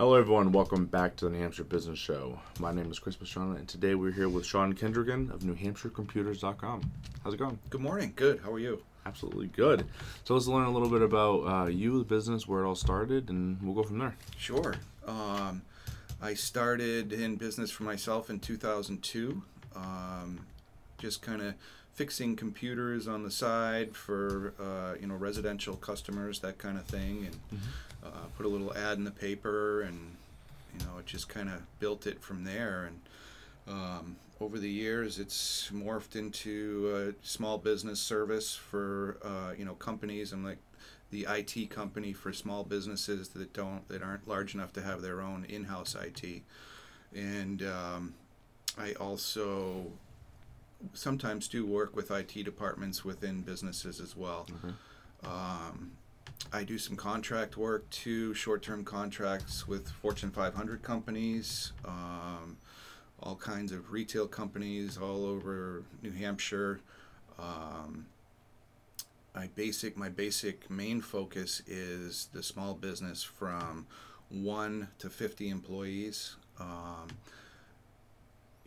Hello, everyone. Welcome back to the New Hampshire Business Show. My name is Chris Pastrana, and today we're here with Sean Kendrigan of NewHampshireComputers.com. How's it going? Good morning. Good. How are you? Absolutely good. So let's learn a little bit about uh, you, the business, where it all started, and we'll go from there. Sure. Um, I started in business for myself in 2002. Um, just kind of fixing computers on the side for uh, you know residential customers, that kind of thing, and Mm-hmm. uh, put a little ad in the paper, and you know it just kind of built it from there. And um, over the years, it's morphed into a small business service for uh, you know companies. I'm like the IT company for small businesses that don't that aren't large enough to have their own in-house IT, and um, I also sometimes do work with IT departments within businesses as well. Okay. Um, I do some contract work too, short-term contracts with Fortune 500 companies, um, all kinds of retail companies all over New Hampshire. Um, I basic my basic main focus is the small business from one to 50 employees. Um,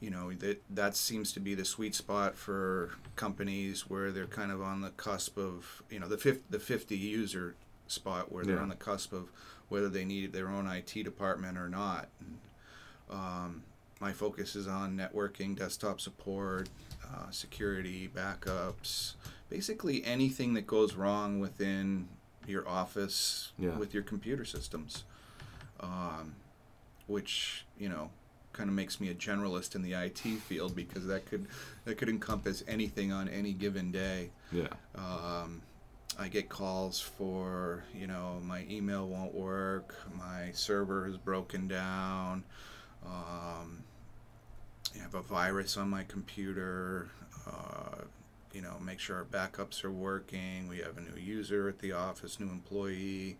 you know that that seems to be the sweet spot for companies where they're kind of on the cusp of you know the 50, the 50 user spot where they're Yeah. on the cusp of whether they need their own IT department or not. And, um, my focus is on networking, desktop support, uh, security, backups, basically anything that goes wrong within your office Yeah. with your computer systems, um, which you know kind of makes me a generalist in the IT field because that could that could encompass anything on any given day. Yeah. Um, I get calls for, you know, my email won't work, my server is broken down, um, I have a virus on my computer, uh, you know, make sure our backups are working, we have a new user at the office, new employee,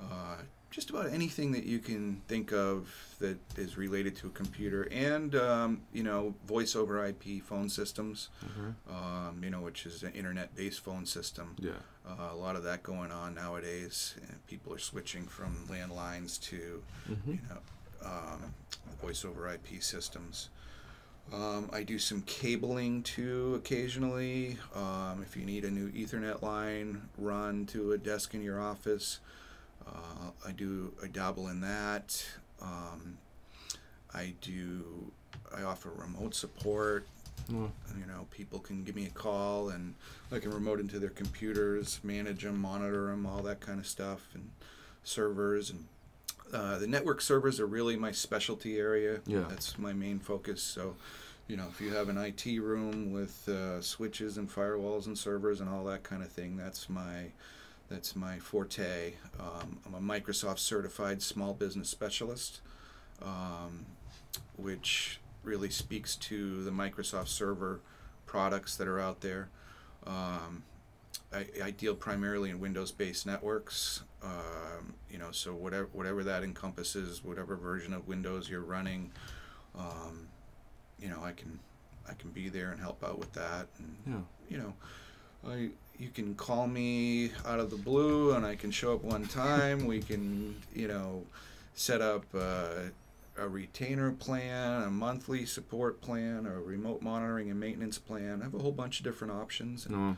uh, just about anything that you can think of that is related to a computer and, um, you know, voice over IP phone systems Okay. um, you know, which is an internet-based phone system. Yeah. Uh, a lot of that going on nowadays, and people are switching from landlines to, Mm-hmm. you know, um, voice over IP systems. Um, I do some cabling too occasionally. Um, if you need a new Ethernet line run to a desk in your office, uh, I do. I dabble in that. Um, I do. I offer remote support Well, you know, people can give me a call and I can remote into their computers, manage them, monitor them, all that kind of stuff, and servers and uh, the network servers are really my specialty area. Yeah. that's my main focus. So, you know, if you have an IT room with uh, switches and firewalls and servers and all that kind of thing, that's my that's my forte. Um, I'm a Microsoft certified small business specialist, um, which really speaks to the Microsoft Server products that are out there. Um, I, I deal primarily in Windows-based networks. Um, you know, so whatever whatever that encompasses, whatever version of Windows you're running, um, you know, I can I can be there and help out with that. And yeah. you know, I you can call me out of the blue and I can show up one time. we can you know set up uh, a retainer plan, a monthly support plan, a remote monitoring and maintenance plan. I have a whole bunch of different options, and No.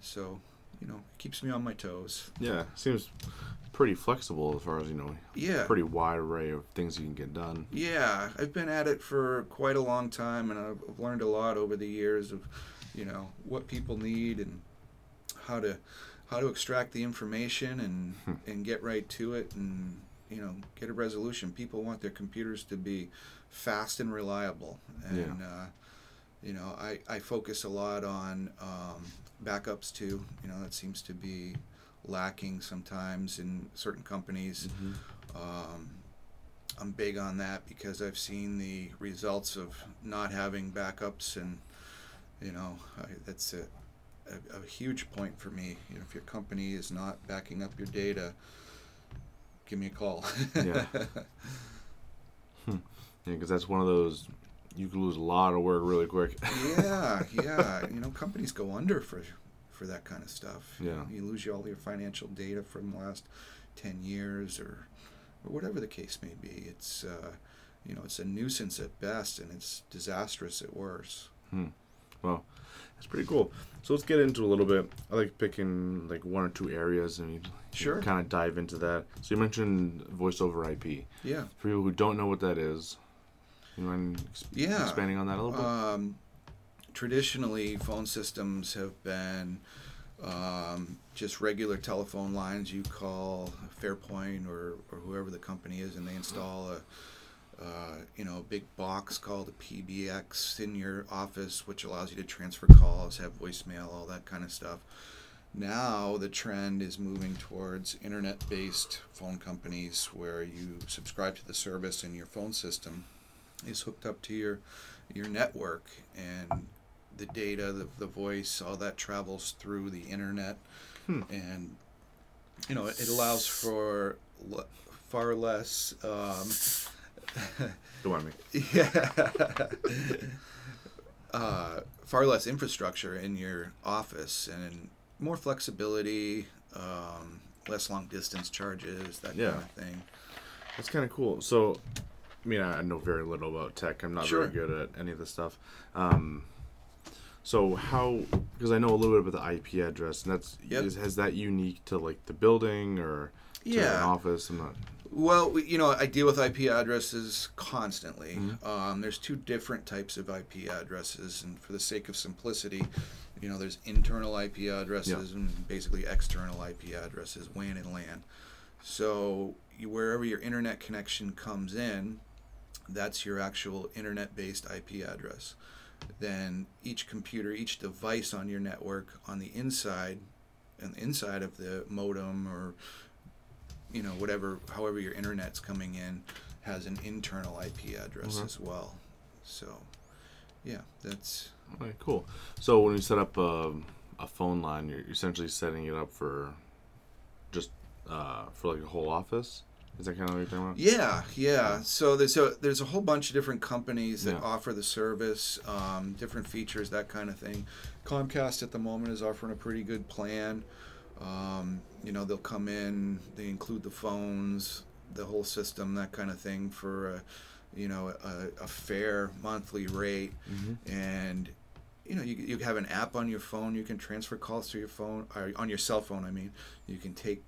so you know it keeps me on my toes. Yeah. Seems pretty flexible as far as you know. Yeah. Pretty wide array of things you can get done. Yeah, I've been at it for quite a long time, and I've learned a lot over the years of, you know, what people need and how to how to extract the information and Hmm. and get right to it and you know get a resolution. People want their computers to be fast and reliable, and uh, you know I I focus a lot on um, backups too. You know that seems to be lacking sometimes in certain companies. Mm-hmm. Um, I'm big on that because I've seen the results of not having backups, and you know I, that's a, a, a huge point for me. You know, if your company is not backing up your data, give me a call. Yeah. Yeah, because that's one of those you can lose a lot of work really quick. yeah, yeah. You know, companies go under for for that kind of stuff. You Yeah. know, you lose all your financial data from the last ten years or or whatever the case may be. It's uh, you know it's a nuisance at best and it's disastrous at worst. Hmm. Well, that's pretty cool. So let's get into a little bit. I like picking like one or two areas and you, Sure. kind of dive into that. So you mentioned voice over IP. Yeah. For people who don't know what that is, you mind ex- Yeah. expanding on that a little bit? Um, traditionally, phone systems have been um, just regular telephone lines. You call Fairpoint or, or whoever the company is, and they install a uh, you know a big box called a PBX in your office, which allows you to transfer calls, have voicemail, all that kind of stuff. Now the trend is moving towards internet-based phone companies where you subscribe to the service and your phone system is hooked up to your your network and the data, the, the voice, all that travels through the internet, Hmm. and you know it, allows for le- far less. Um, Don't mind me. yeah. uh, far less infrastructure in your office and more flexibility, um, less long distance charges, that Yeah. kind of thing. That's kind of cool. So, I mean, I I know very little about tech. I'm not Sure. very good at any of this stuff. Um, so how? Because I know a little bit about the IP address, and that's Yep. is, has that unique to like the building or to an office? I'm not. Well, you know, I deal with IP addresses constantly. Mhm. Um, there's two different types of IP addresses, and for the sake of simplicity, you know, there's internal IP addresses and basically external IP addresses, WAN and LAN. So you, wherever your internet connection comes in, that's your actual internet-based IP address. Then each computer, each device on your network on the inside, and the inside of the modem or you know whatever however your internet's coming in has an internal IP address Okay. as well. So yeah, that's cool. So when you set up a, a phone line, you're essentially setting it up for just uh, for like a whole office. Is that kind of what you're talking about? yeah, yeah. So there's a there's a whole bunch of different companies that Yeah. offer the service, um, different features, that kind of thing. Comcast at the moment is offering a pretty good plan. Um, you know, they'll come in, they include the phones, the whole system, that kind of thing for a, you know, a, a fair monthly rate. Mm-hmm. and you know you, you have an app on your phone you can transfer calls to your phone or on your cell phone i mean you can take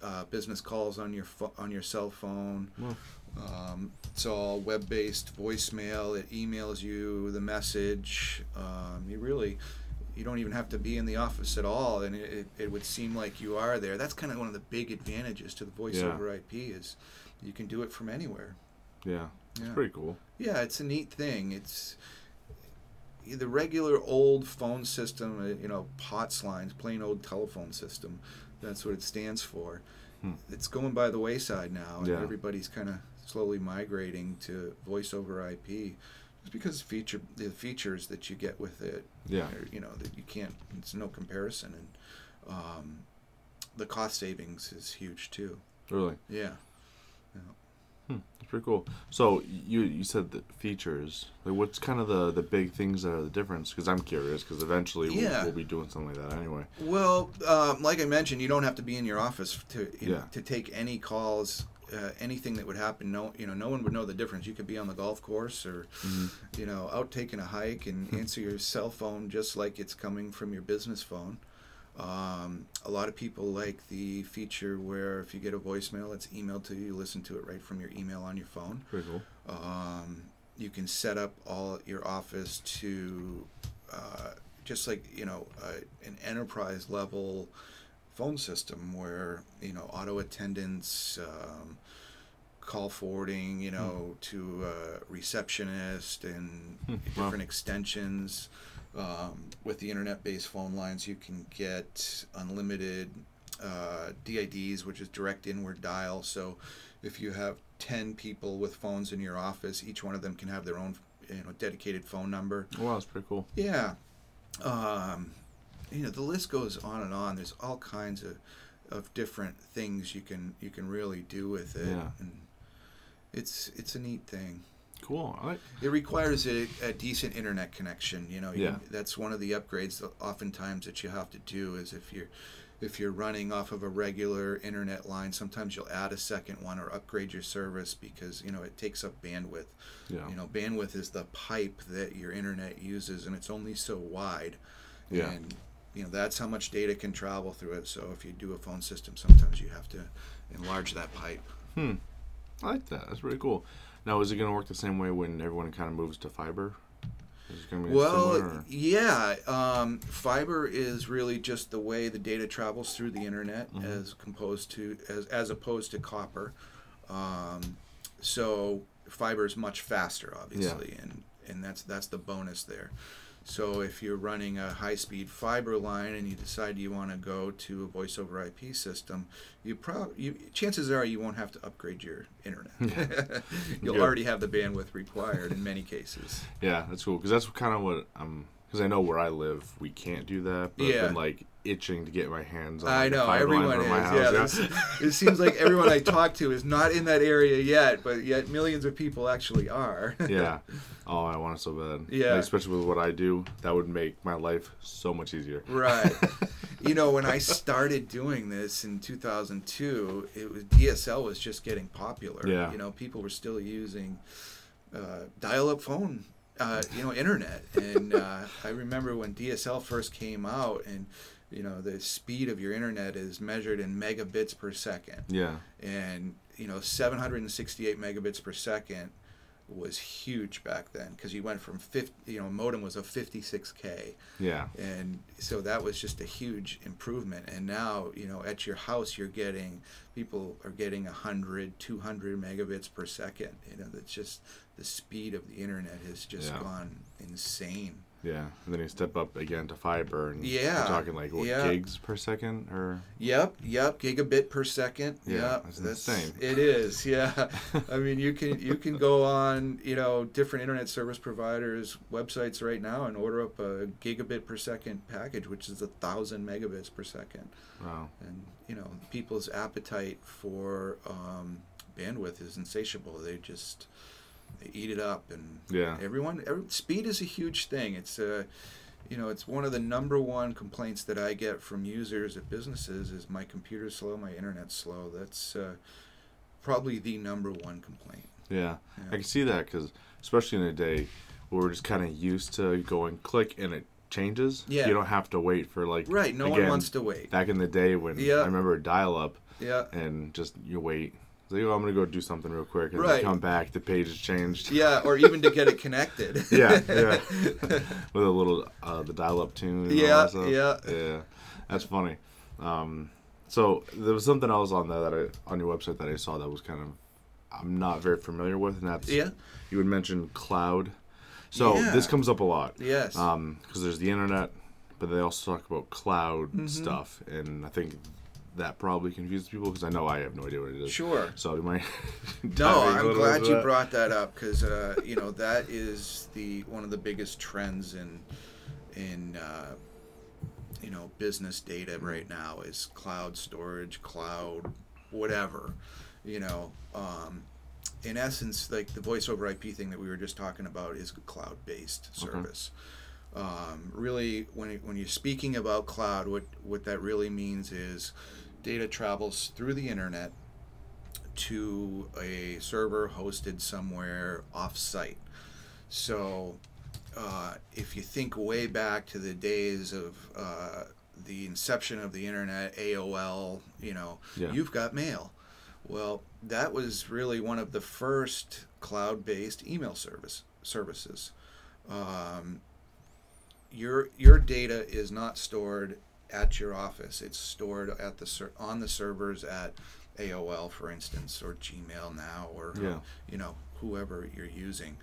uh, business calls on your pho- on your cell phone Well, um, it's all web-based voicemail it emails you the message um, you really you don't even have to be in the office at all and it, it, would seem like you are there that's kind of one of the big advantages to the voice Yeah. over ip is you can do it from anywhere yeah, yeah it's pretty cool. yeah, it's a neat thing. It's the regular old phone system, uh, you know, POTS lines, plain old telephone system. That's what it stands for. Hmm. It's going by the wayside now, and Yeah. everybody's kind of slowly migrating to voice over IP, just because feature the features that you get with it, Yeah, are, you know, that you can't. It's no comparison, and um, the cost savings is huge too. really. Yeah. Hmm, that's pretty cool. So you you said the features. Like, what's kind of the the big things that are the difference? Because I'm curious. Because eventually we'll, Yeah. we'll be doing something like that anyway. Well, um, like I mentioned, you don't have to be in your office to you know, Yeah. to take any calls. Uh, anything that would happen, no, you know, no one would know the difference. You could be on the golf course or, Mhm. you know, out taking a hike and answer your cell phone just like it's coming from your business phone. Um, a lot of people like the feature where if you get a voicemail, it's emailed to you. You listen to it right from your email on your phone. Pretty cool. Um, you can set up all your office to uh, just like you know uh, an enterprise level phone system where you know auto attendance, um, call forwarding, you know to uh, receptionist and Hmm, wow. different extensions. Um, with the internet-based phone lines, you can get unlimited uh, DIDs, which is direct inward dial. So if you have 10 people with phones in your office each one of them can have their own you know dedicated phone number wow, that's pretty cool. yeah um, you know the list goes on and on there's all kinds of of different things you can you can really do with it Yeah. and it's it's a neat thing Cool. It requires a, a decent internet connection. You know, you- Yeah. that's one of the upgrades that oftentimes that you have to do is if you're if you're running off of a regular internet line, sometimes you'll add a second one or upgrade your service because you know it takes up bandwidth. Yeah. You know, bandwidth is the pipe that your internet uses, and it's only so wide. Yeah. And you know that's how much data can travel through it. So if you do a phone system, sometimes you have to enlarge that pipe. Hmm. I like that. That's pretty cool. Now, is it going to work the same way when everyone kind of moves to fiber? Is it going to be Well, similar? Yeah. Um, fiber is really just the way the data travels through the internet, Mhm. as composed to as as opposed to copper. Um, so fiber is much faster, obviously, and and that's that's the bonus there. So if you're running a high-speed fiber line and you decide you want to go to a voice over IP system, you probably chances are you won't have to upgrade your internet. You'll Good. already have the bandwidth required in many cases. Yeah, that's cool because that's kind of what I'm. Because I know where I live, we can't do that. But Yeah. been like itching to get my hands on. I know everyone is. my Yeah, house, it seems like everyone I talk to is not in that area yet, but yet millions of people actually are. yeah. Oh, I want it so bad. Yeah. Like, especially with what I do, that would make my life so much easier. right. You know, when I started doing this in 2002, it was DSL was just getting popular. Yeah. You know, people were still using uh, dial-up phone. Uh, you know, internet, and uh, I remember when DSL first came out, and you know, the speed of your internet is measured in megabits per second. Yeah. and you know 768 megabits per second was huge back then because you went from 50 you know modem was a 56k Yeah. and so that was just a huge improvement and now you know at your house you're getting people are getting 100 200 megabits per second you know that's just the speed of the internet has just Yeah. gone insane Yeah. And then you step up again to fiber, and Yeah, you're talking like what yeah. gigs per second, or Yep, yep, gigabit per second. Yeah, yep, that's insane. It is, yeah. I mean, you can you can go on you know different internet service providers' websites right now and order up a gigabit per second package, which is a thousand megabits per second. wow. And you know, people's appetite for um, bandwidth is insatiable. They just eat it up, and Yeah. everyone every, speed is a huge thing. It's uh, you know, it's one of the number one complaints that I get from users at businesses is my computer's slow, my internet's slow. That's uh, probably the number one complaint. Yeah. Yeah. I can see that because especially in a day where we're just kind of used to going click and it changes. Yeah. You don't have to wait for like. Right. No one wants to wait. Back in the day when Yeah. I remember dial up Yeah. and just you wait. Like, oh, I'm gonna go do something real quick, and Right. then come back. The page has changed. Yeah, or even to get it connected. Yeah, yeah. With a little uh, the dial-up tune. Yeah, yeah. yeah. That's funny. Um, so there was something else on there that I on your website that I saw that was kind of I'm not very familiar with, and that's Yeah. you would mention cloud. So Yeah. this comes up a lot Yes. because there's the internet, but they also talk about cloud Mm-hmm. stuff, and I think that probably confuses people because I know I have no idea what it is. sure. So do my No, I'm glad you brought that up because uh, you know that is the one of the biggest trends in in uh, you know business data right now is cloud storage, cloud whatever. You know, um, in essence, like the voice over IP thing that we were just talking about is a cloud based Okay. service. Um, really, when it, when you're speaking about cloud, what what that really means is data travels through the internet to a server hosted somewhere off site. So, uh, if you think way back to the days of uh, the inception of the internet, AOL, you know, Yeah. you've got mail. Well, that was really one of the first cloud-based email service services. Um, your your data is not stored at your office. It's stored at the ser- on the servers at AOL, for instance, or Gmail now, or Yeah. you know whoever you're using.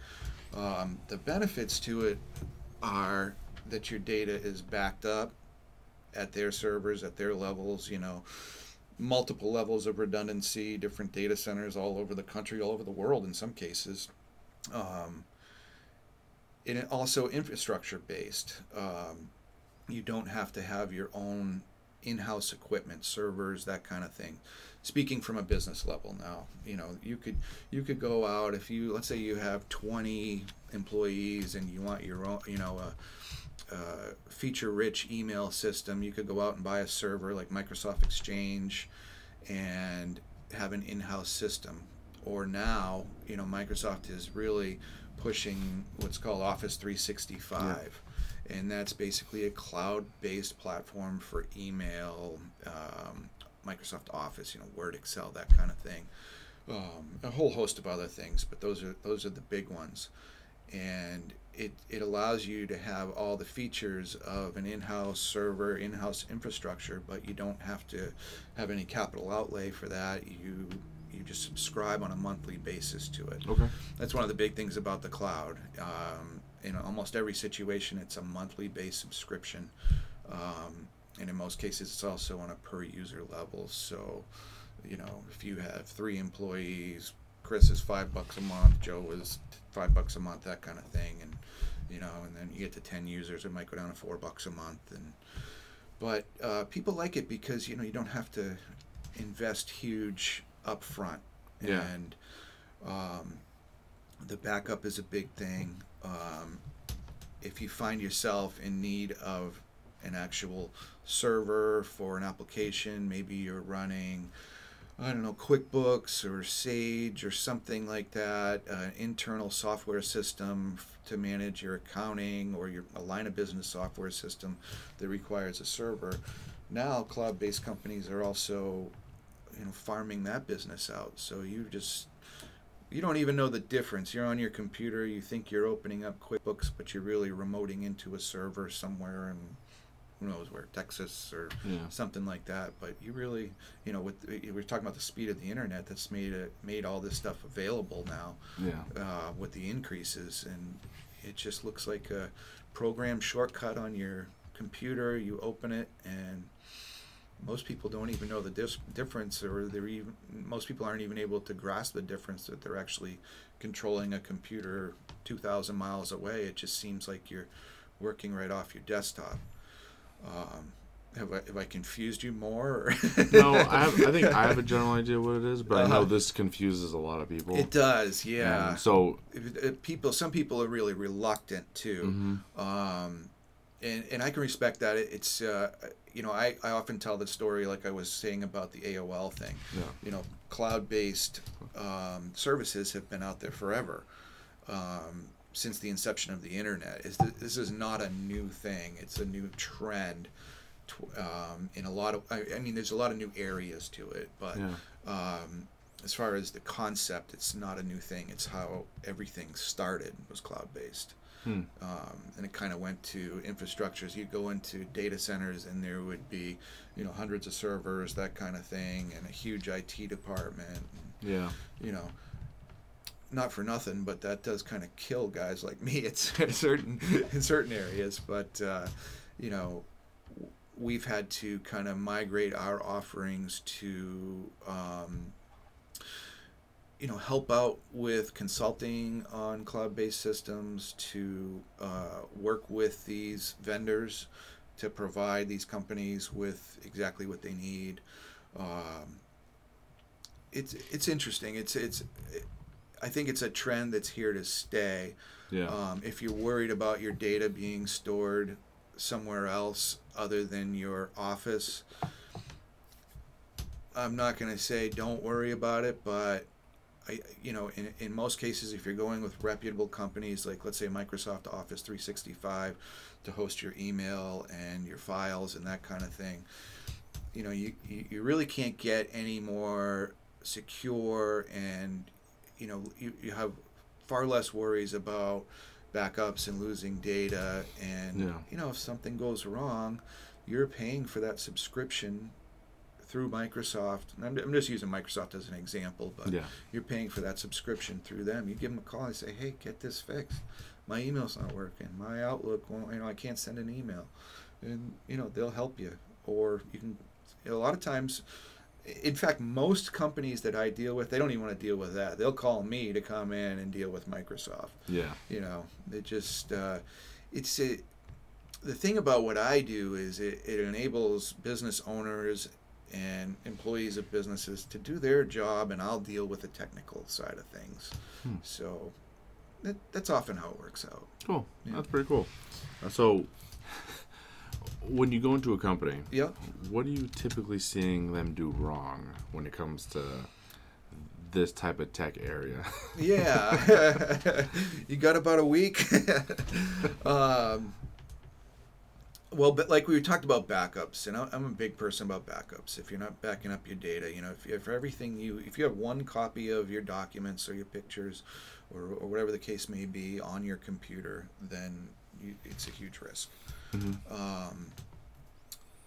Um, the benefits to it are that your data is backed up at their servers, at their levels. You know, multiple levels of redundancy, different data centers all over the country, all over the world in some cases. Um, and it also infrastructure based. Um, you don't have to have your own in-house equipment, servers, that kind of thing. Speaking from a business level now, you know, you could you could go out if you let's say you have 20 employees and you want your own, you know, a, a feature-rich email system. You could go out and buy a server like Microsoft Exchange, and have an in-house system. Or now, you know, Microsoft is really pushing what's called Office 365 and that's basically a cloud-based platform for email, um, Microsoft Office, you know, Word, Excel, that kind of thing. Um, a whole host of other things, but those are those are the big ones, and it it allows you to have all the features of an in-house server, in-house infrastructure, but you don't have to have any capital outlay for that. You you just subscribe on a monthly basis to it. Okay. That's one of the big things about the cloud. Um, in almost every situation, it's a monthly based subscription. Um, and in most cases, it's also on a per user level. So, you know, if you have three employees, Chris is five bucks a month, Joe is five bucks a month, that kind of thing. And, you know, and then you get to 10 users, it might go down to four bucks a month. And, but uh, people like it because, you know, you don't have to invest huge upfront. Yeah. And um, the backup is a big thing. Um, if you find yourself in need of an actual server for an application, maybe you're running, I don't know, QuickBooks or Sage or something like that, an internal software system to manage your accounting or your a line of business software system that requires a server. Now, cloud-based companies are also, you know, farming that business out. So you just you don't even know the difference. You're on your computer, you think you're opening up QuickBooks, but you're really remoting into a server somewhere in who knows where, Texas or Yeah. something like that. But you really, you know, with we're talking about the speed of the internet that's made it made all this stuff available now Yeah. uh, with the increases, and it just looks like a program shortcut on your computer. You open it and most people don't even know the dis- difference or they're even most people aren't even able to grasp the difference that they're actually controlling a computer 2000 miles away it just seems like you're working right off your desktop um, have I, have I confused you more? No, I have. I think I have a general idea what it is, but I know Uh-huh. this confuses a lot of people. it does yeah And so. People some people are really reluctant too mhm. um, and and I can respect that. It, it's uh, you know I, I often tell the story like I was saying about the AOL thing. Yeah. You know, cloud-based um, services have been out there forever. Um, since the inception of the internet, is th- this is not a new thing. It's a new trend. tw- Um, in a lot of, I, I mean, there's a lot of new areas to it, but Yeah. um, as far as the concept, it's not a new thing. It's how everything started was cloud-based Hmm. um, and it kind of went to infrastructures. You go into data centers, and there would be, you know, hundreds of servers, that kind of thing, and a huge IT department. And, Yeah. you know, not for nothing, but that does kind of kill guys like me. It's in certain in certain areas, but uh, you know, we've had to kind of migrate our offerings to. Um, you know, help out with consulting on cloud-based systems, to uh, work with these vendors to provide these companies with exactly what they need. Um, it's it's interesting. It's it's I think it's a trend that's here to stay. Yeah. Um, if you're worried about your data being stored somewhere else other than your office, I'm not going to say don't worry about it, but I, you know, in, in most cases, if you're going with reputable companies like, let's say, Microsoft Office 365 to host your email and your files and that kind of thing, you know, you, you, really can't get any more secure and, you know, you, you have far less worries about backups and losing data. And, Yeah. you know, if something goes wrong, you're paying for that subscription through Microsoft. I'm, I'm just using Microsoft as an example, but Yeah. you're paying for that subscription through them. You give them a call and say, "Hey, get this fixed. My email's not working. My Outlook, won't, you know, I can't send an email," and you know they'll help you. Or you can. A lot of times, in fact, most companies that I deal with, they don't even want to deal with that. They'll call me to come in and deal with Microsoft Yeah. you know it just uh, it's a the thing about what I do is it, it enables business owners and employees of businesses to do their job, and I'll deal with the technical side of things. Hmm. So that, that's often how it works out. Cool. Yeah. That's pretty cool. Uh, So, when you go into a company, Yeah. what are you typically seeing them do wrong when it comes to this type of tech area? Yeah. you got about a week. um, well, but like we talked about backups, and I'm a big person about backups. If you're not backing up your data, you know, if, if everything you, if you have one copy of your documents or your pictures, or, or whatever the case may be on your computer, then you, it's a huge risk. Um,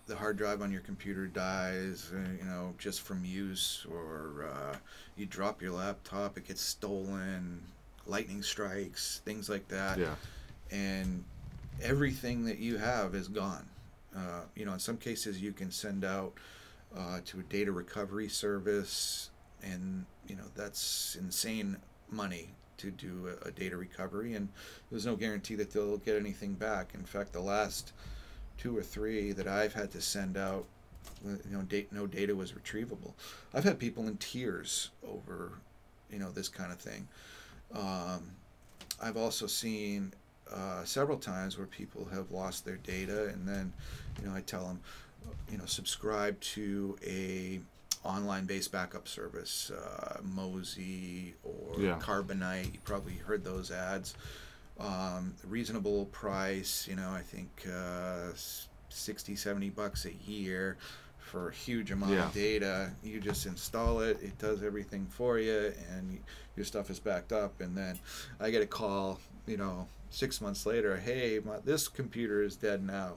the hard drive on your computer dies, uh, you know, just from use, or uh, you drop your laptop, it gets stolen, lightning strikes, things like that, yeah. and everything that you have is gone. Uh, you know, in some cases, you can send out uh, to a data recovery service, and you know that's insane money to do a, a data recovery, and there's no guarantee that they'll get anything back. In fact, the last two or three that I've had to send out, uh, you know, date, no data was retrievable. I've had people in tears over, you know, this kind of thing. Um, I've also seen uh, several times where people have lost their data, and then, you know, I tell them, you know, subscribe to a online-based backup service, uh, Mozy or Yeah. Carbonite. You probably heard those ads. Um, reasonable price, you know, I think uh, 60, 70 bucks a year for a huge amount Yeah. of data. You just install it, it does everything for you, and your stuff is backed up. And then I get a call, you know, six months later, hey, my, this computer is dead now.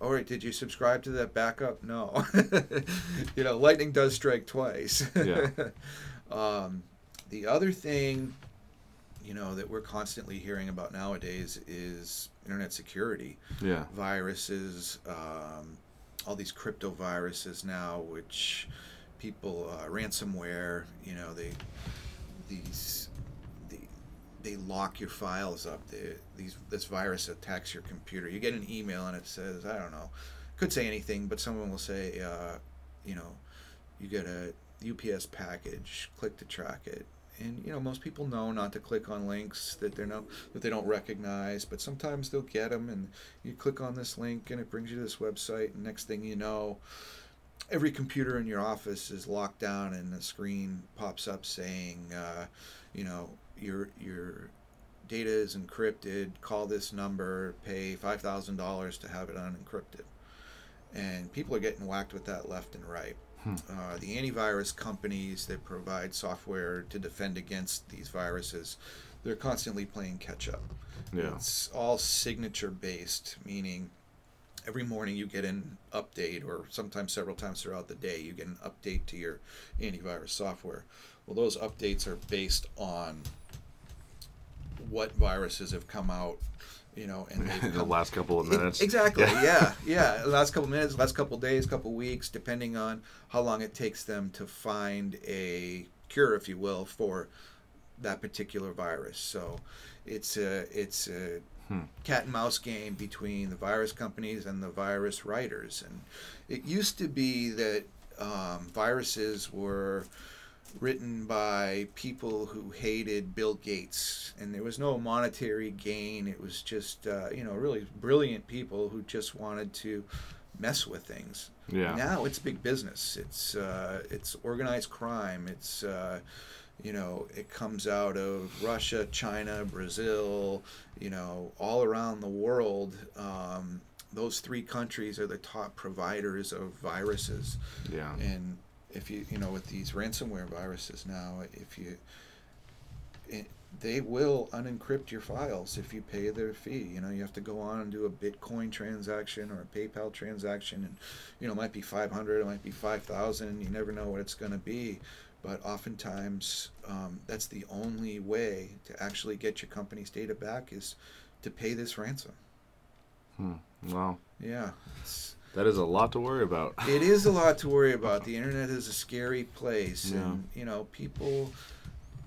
All right, did you subscribe to that backup? No. you know, lightning does strike twice. Yeah. um, the other thing, you know, that we're constantly hearing about nowadays is internet security Yeah. viruses, um, all these crypto viruses now, which people uh, ransomware. You know, they these they lock your files up. They, these this virus attacks your computer. You get an email and it says I don't know, could say anything, but someone will say, uh, you know, you get a UPS package. Click to track it. And you know most people know not to click on links that they're no that they don't recognize, but sometimes they'll get them, and you click on this link and it brings you to this website and next thing you know every computer in your office is locked down and the screen pops up saying uh, you know your your data is encrypted call this number pay $5000 to have it unencrypted and people are getting whacked with that left and right Hmm. uh, the antivirus companies that provide software to defend against these viruses they're constantly playing catch up Yeah. it's all signature based, meaning every morning you get an update, or sometimes several times throughout the day, you get an update to your antivirus software. Well, those updates are based on what viruses have come out, you know, In the last couple of minutes. Exactly. Yeah. Yeah. yeah. Last couple of minutes, last couple of days, couple of weeks, depending on how long it takes them to find a cure, if you will, for that particular virus. So, it's a it's a Hmm. cat and mouse game between the virus companies and the virus writers. And it used to be that um, viruses were written by people who hated Bill Gates, and there was no monetary gain. It was just, uh, you know, really brilliant people who just wanted to mess with things. Yeah. Now it's big business. It's uh, it's organized crime. It's uh, you know it comes out of Russia, China, Brazil. You know, all around the world. Um, those three countries are the top providers of viruses. Yeah. And if you you know with these ransomware viruses now, if you it, they will unencrypt your files if you pay their fee. You know, you have to go on and do a Bitcoin transaction or a PayPal transaction, and you know, it might be five hundred, it might be five thousand. You never know what it's going to be, but oftentimes um, that's the only way to actually get your company's data back is to pay this ransom. Hmm. Wow. Yeah, it's, That is a lot to worry about. it is a lot to worry about. The internet is a scary place, Yeah. and you know people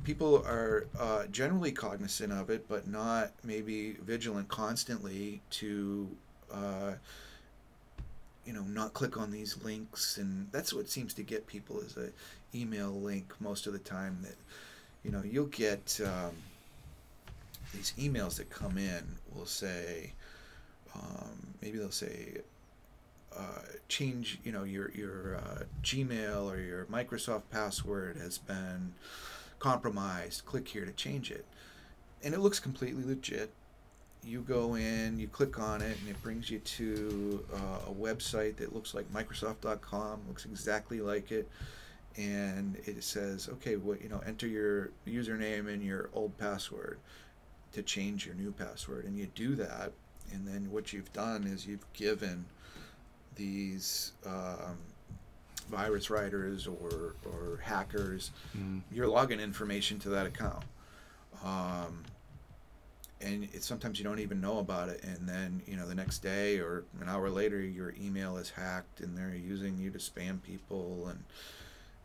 people are uh, generally cognizant of it, but not maybe vigilant constantly to uh, you know, not click on these links, and that's what seems to get people is a email link most of the time. That you know, you'll get um, these emails that come in will say, um, maybe they'll say. Uh, change, you know, your your uh, Gmail or your Microsoft password has been compromised. Click here to change it, and it looks completely legit. You go in, you click on it, and it brings you to uh, a website that looks like Microsoft.com, looks exactly like it, and it says, okay, well, you know, enter your username and your old password to change your new password, and you do that, and then what you've done is you've given these um, virus writers or or hackers Mm. your login information to that account. Um, and it, sometimes you don't even know about it and then you know the next day or an hour later your email is hacked and they're using you to spam people and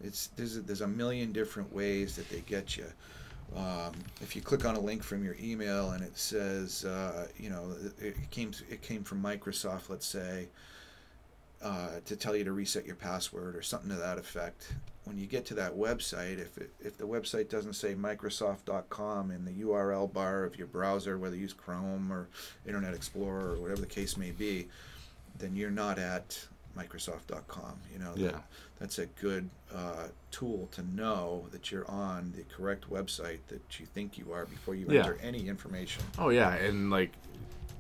it's there's a, there's a million different ways that they get you um, if you click on a link from your email and it says uh, you know it, it came it came from Microsoft let's say uh, to tell you to reset your password or something to that effect. When you get to that website, if it, if the website doesn't say Microsoft.com in the URL bar of your browser, whether you use Chrome or Internet Explorer or whatever the case may be, then you're not at Microsoft.com. You know, Yeah. that, that's a good uh, tool to know that you're on the correct website that you think you are before you Yeah. enter any information. Oh yeah, and like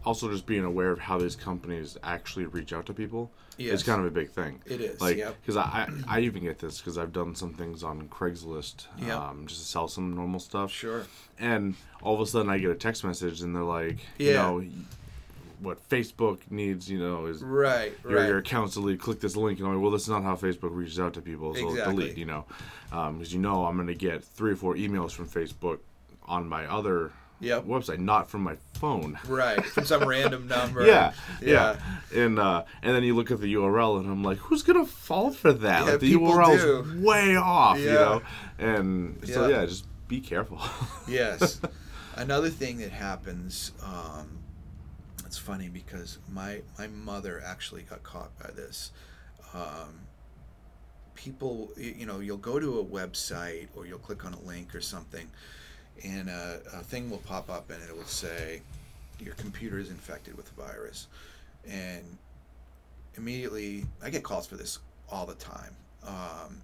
also just being aware of how these companies actually reach out to people Yes. is kind of a big thing. It is, Like, yep. because I, I I even get this because I've done some things on Craigslist, Yep. um, just to sell some normal stuff. Sure. And all of a sudden I get a text message and they're like, you Yeah. know, what Facebook needs, you know, is Right. your, right. your account's deleted. Click this link, and I'm like, well, that's not how Facebook reaches out to people. So Exactly. delete, you know, because you know I'm going to get three or four emails from Facebook on my other Yep. website, not from my phone. Right, from some random number. Yeah, yeah, and uh, and then you look at the URL, and I'm like, who's gonna fall for that? Yeah, like, the URL's do. way off, you know. And so Yeah. yeah, just be careful. Yes. Another thing that happens, um, it's funny because my my mother actually got caught by this. Um, people, you know, you'll go to a website or you'll click on a link or something, and a, a thing will pop up and it will say your computer is infected with a virus, and immediately I get calls for this all the time. Um,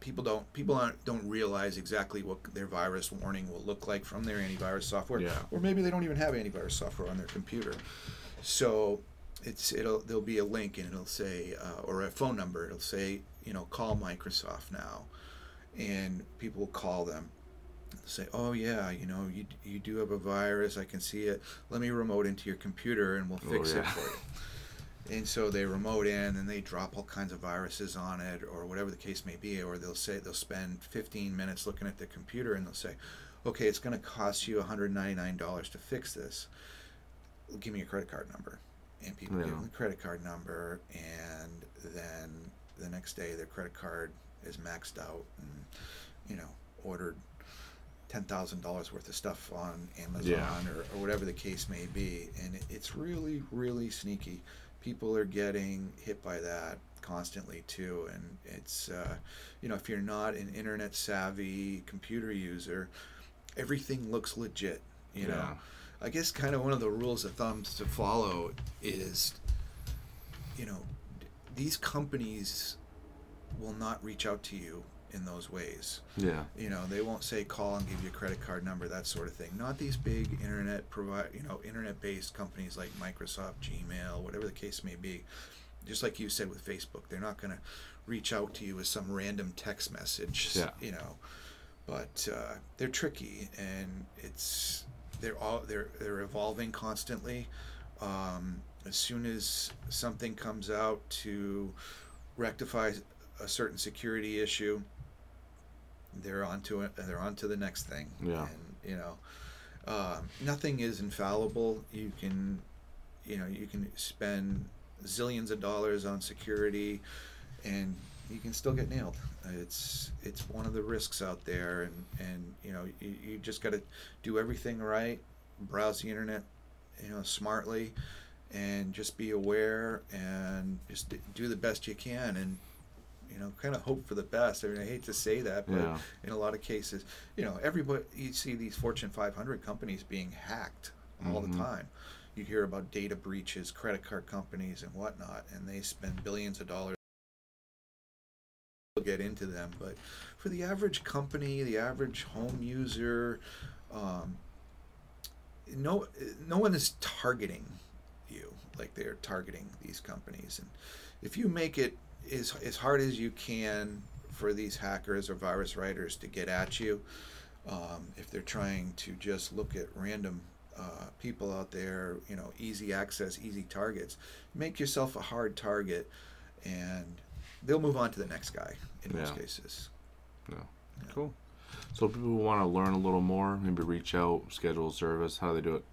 people don't people aren't, don't realize exactly what their virus warning will look like from their antivirus software, Yeah. or maybe they don't even have antivirus software on their computer. So it's it'll there'll be a link and it'll say uh, or a phone number. It'll say you know call Microsoft now, and people will call them. Say, oh yeah, you know you you do have a virus. I can see it. Let me remote into your computer and we'll Oh, fix it for you. And so they remote in and they drop all kinds of viruses on it or whatever the case may be. Or they'll say they'll spend 15 minutes looking at the computer and they'll say, okay, it's going to cost you $199 to fix this. Give me your credit card number. And people give them the credit card number and then the next day their credit card is maxed out and, you know, ordered $10,000 worth of stuff on Amazon Yeah. or, or whatever the case may be. And it, it's really, really sneaky. People are getting hit by that constantly too. And it's, uh, you know, if you're not an internet savvy computer user, everything looks legit, you know. Yeah. I guess kind of one of the rules of thumbs to follow is, you know, these companies will not reach out to you in those ways. yeah, You know, they won't say call and give you a credit card number, that sort of thing. Not these big internet provide, you know, internet-based companies like Microsoft, Gmail, whatever the case may be. Just like you said with Facebook, they're not going to reach out to you with some random text message. Yeah. You know, but uh, they're tricky, and it's they're all they're they're evolving constantly. Um, as soon as something comes out to rectify a certain security issue, they're on to it. They're on to the next thing. Yeah. And you know, um, nothing is infallible. You can, you know, you can spend zillions of dollars on security, and you can still get nailed. It's it's one of the risks out there, and and you know, you, you just got to do everything right, browse the internet, you know, smartly, and just be aware and just do the best you can and you know kind of hope for the best i mean i hate to say that but Yeah. in a lot of cases you know everybody you see these fortune 500 companies being hacked all Mhm. the time you hear about data breaches credit card companies and whatnot and they spend billions of dollars we'll get into them but for the average company the average home user um, no no one is targeting you like they're targeting these companies and if you make it as, as hard as you can for these hackers or virus writers to get at you um, if they're trying to just look at random uh, people out there you know easy access easy targets make yourself a hard target and they'll move on to the next guy in most cases Yeah. Yeah. Cool. So if people want to learn a little more, maybe reach out, schedule a service. How do they do it?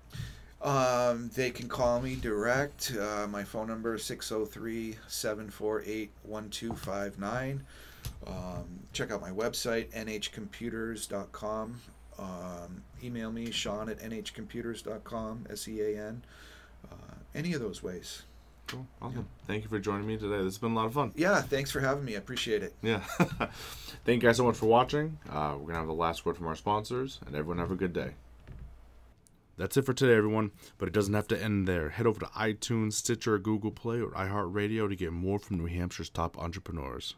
Um, they can call me direct. Uh, my phone number is 603 748 1259. Um, check out my website, nhcomputers.com. Um, email me, Sean at nhcomputers.com, S E A N. Uh, any of those ways. Cool. Awesome. Thank you for joining me today. This has been a lot of fun. Yeah, thanks for having me. I appreciate it. Yeah. Thank you guys so much for watching. Uh, we're going to have the last word from our sponsors, and everyone have a good day. That's it for today, everyone. But it doesn't have to end there. Head over to iTunes, Stitcher, Google Play, or iHeartRadio to get more from New Hampshire's top entrepreneurs.